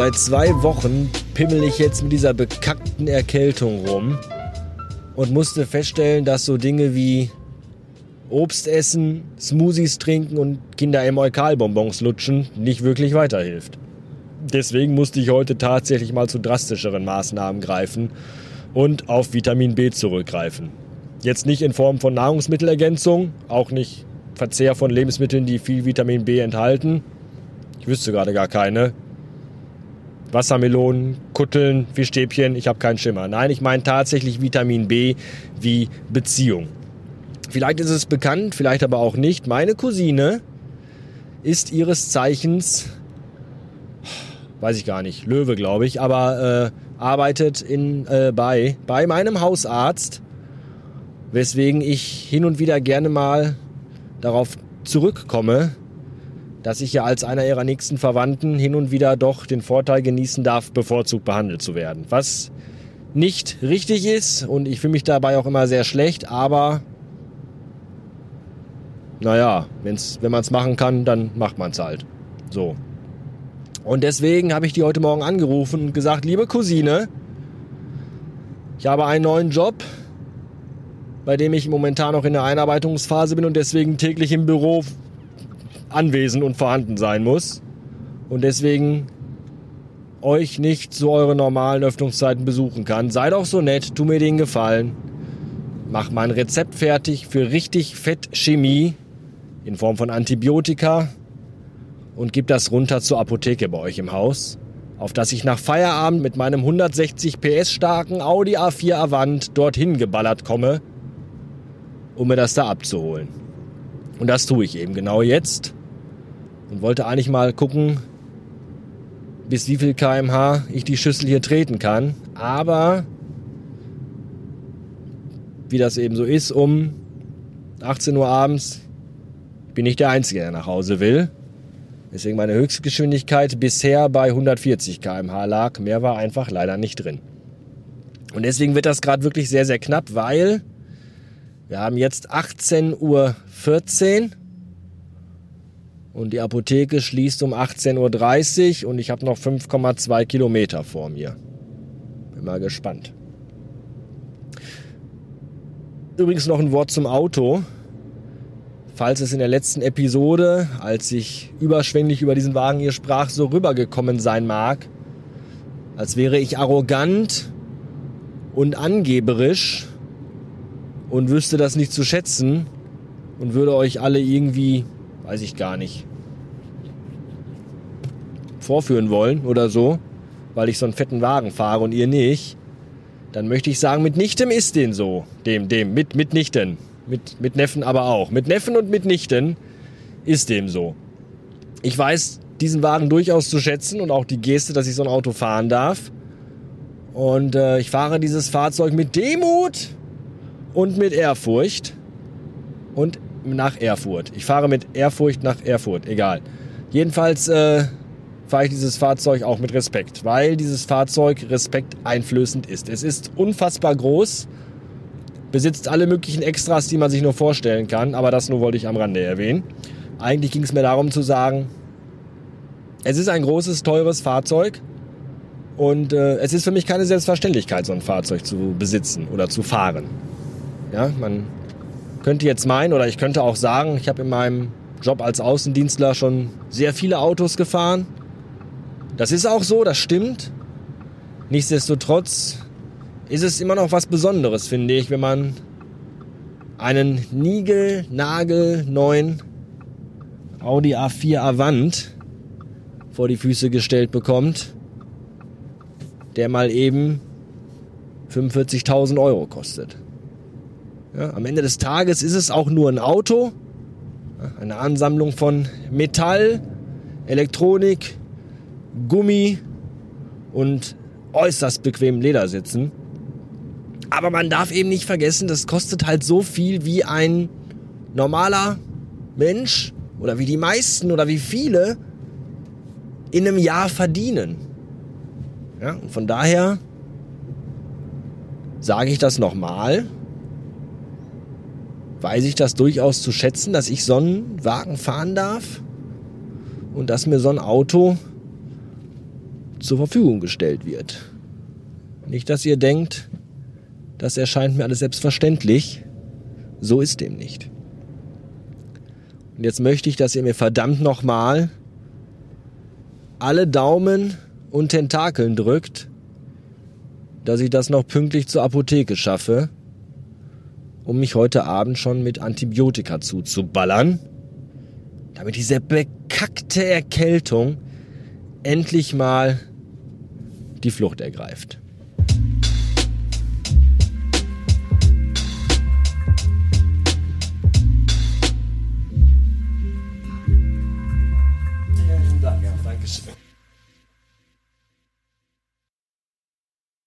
Seit zwei Wochen pimmel ich jetzt mit dieser bekackten Erkältung rum und musste feststellen, dass so Dinge wie Obst essen, Smoothies trinken und Kinder im Eukalbonbons lutschen nicht wirklich weiterhilft. Deswegen musste ich heute tatsächlich mal zu drastischeren Maßnahmen greifen und auf Vitamin B zurückgreifen. Jetzt nicht in Form von Nahrungsmittelergänzung, auch nicht Verzehr von Lebensmitteln, die viel Vitamin B enthalten. Ich wüsste gerade gar keine. Wassermelonen, Kutteln, Fischstäbchen, ich habe keinen Schimmer. Nein, ich meine tatsächlich Vitamin B wie Beziehung. Vielleicht ist es bekannt, vielleicht aber auch nicht. Meine Cousine ist ihres Zeichens, weiß ich gar nicht, Löwe glaube ich, aber äh, arbeitet in, äh, bei, bei meinem Hausarzt, weswegen ich hin und wieder gerne mal darauf zurückkomme, dass ich ja als einer ihrer nächsten Verwandten hin und wieder doch den Vorteil genießen darf, bevorzugt behandelt zu werden. Was nicht richtig ist und ich fühle mich dabei auch immer sehr schlecht, aber naja, wenn's, wenn man es machen kann, dann macht man es halt. So. Und deswegen habe ich die heute Morgen angerufen und gesagt, liebe Cousine, ich habe einen neuen Job, bei dem ich momentan noch in der Einarbeitungsphase bin und deswegen täglich im Büro anwesend und vorhanden sein muss. Und deswegen euch nicht zu euren normalen Öffnungszeiten besuchen kann. Sei doch so nett, tu mir den Gefallen. Mach mein Rezept fertig für richtig Fettchemie in Form von Antibiotika und gib das runter zur Apotheke bei euch im Haus, auf dass ich nach Feierabend mit meinem 160 PS starken Audi A4 Avant dorthin geballert komme, um mir das da abzuholen. Und das tue ich eben genau jetzt und wollte eigentlich mal gucken, bis wie viel kmh ich die Schüssel hier treten kann. Aber wie das eben so ist, um 18 Uhr abends bin ich der Einzige, der nach Hause will. Deswegen meine Höchstgeschwindigkeit bisher bei 140 km/h lag. Mehr war einfach leider nicht drin. Und deswegen wird das gerade wirklich sehr, sehr knapp, weil wir haben jetzt 18.14 Uhr und die Apotheke schließt um 18.30 Uhr und ich habe noch 5,2 Kilometer vor mir. Bin mal gespannt. Übrigens noch ein Wort zum Auto. Falls es in der letzten Episode, als ich überschwänglich über diesen Wagen hier sprach, so rübergekommen sein mag, als wäre ich arrogant und angeberisch und wüsste das nicht zu schätzen und würde euch alle irgendwie weiß ich gar nicht, vorführen wollen oder so, weil ich so einen fetten Wagen fahre und ihr nicht, dann möchte ich sagen, mitnichten ist den so. Dem, dem, mit, mitnichten. Mit, mit Neffen aber auch. Mit Neffen und mitnichten ist dem so. Ich weiß diesen Wagen durchaus zu schätzen und auch die Geste, dass ich so ein Auto fahren darf. Und äh, ich fahre dieses Fahrzeug mit Demut und mit Ehrfurcht. Und nach Erfurt. Ich fahre mit Ehrfurcht nach Erfurt, egal. Jedenfalls äh, fahre ich dieses Fahrzeug auch mit Respekt, weil dieses Fahrzeug respekteinflößend ist. Es ist unfassbar groß, besitzt alle möglichen Extras, die man sich nur vorstellen kann, aber das nur wollte ich am Rande erwähnen. Eigentlich ging es mir darum zu sagen, es ist ein großes, teures Fahrzeug und äh, es ist für mich keine Selbstverständlichkeit, so ein Fahrzeug zu besitzen oder zu fahren. Ja, man könnte jetzt meinen oder ich könnte auch sagen, ich habe in meinem Job als Außendienstler schon sehr viele Autos gefahren. Das ist auch so, das stimmt. Nichtsdestotrotz ist es immer noch was Besonderes, finde ich, wenn man einen Nigel Nagel neuen Audi A4 Avant vor die Füße gestellt bekommt, der mal eben 45.000 Euro kostet. Ja, am Ende des Tages ist es auch nur ein Auto, eine Ansammlung von Metall, Elektronik, Gummi und äußerst bequemen Ledersitzen. Aber man darf eben nicht vergessen, das kostet halt so viel wie ein normaler Mensch oder wie die meisten oder wie viele in einem Jahr verdienen. Ja, und von daher sage ich das nochmal weiß ich das durchaus zu schätzen, dass ich so einen Wagen fahren darf und dass mir so ein Auto zur Verfügung gestellt wird. Nicht, dass ihr denkt, das erscheint mir alles selbstverständlich. So ist dem nicht. Und jetzt möchte ich, dass ihr mir verdammt nochmal alle Daumen und Tentakeln drückt, dass ich das noch pünktlich zur Apotheke schaffe, um mich heute Abend schon mit Antibiotika zuzuballern, damit diese bekackte Erkältung endlich mal die Flucht ergreift.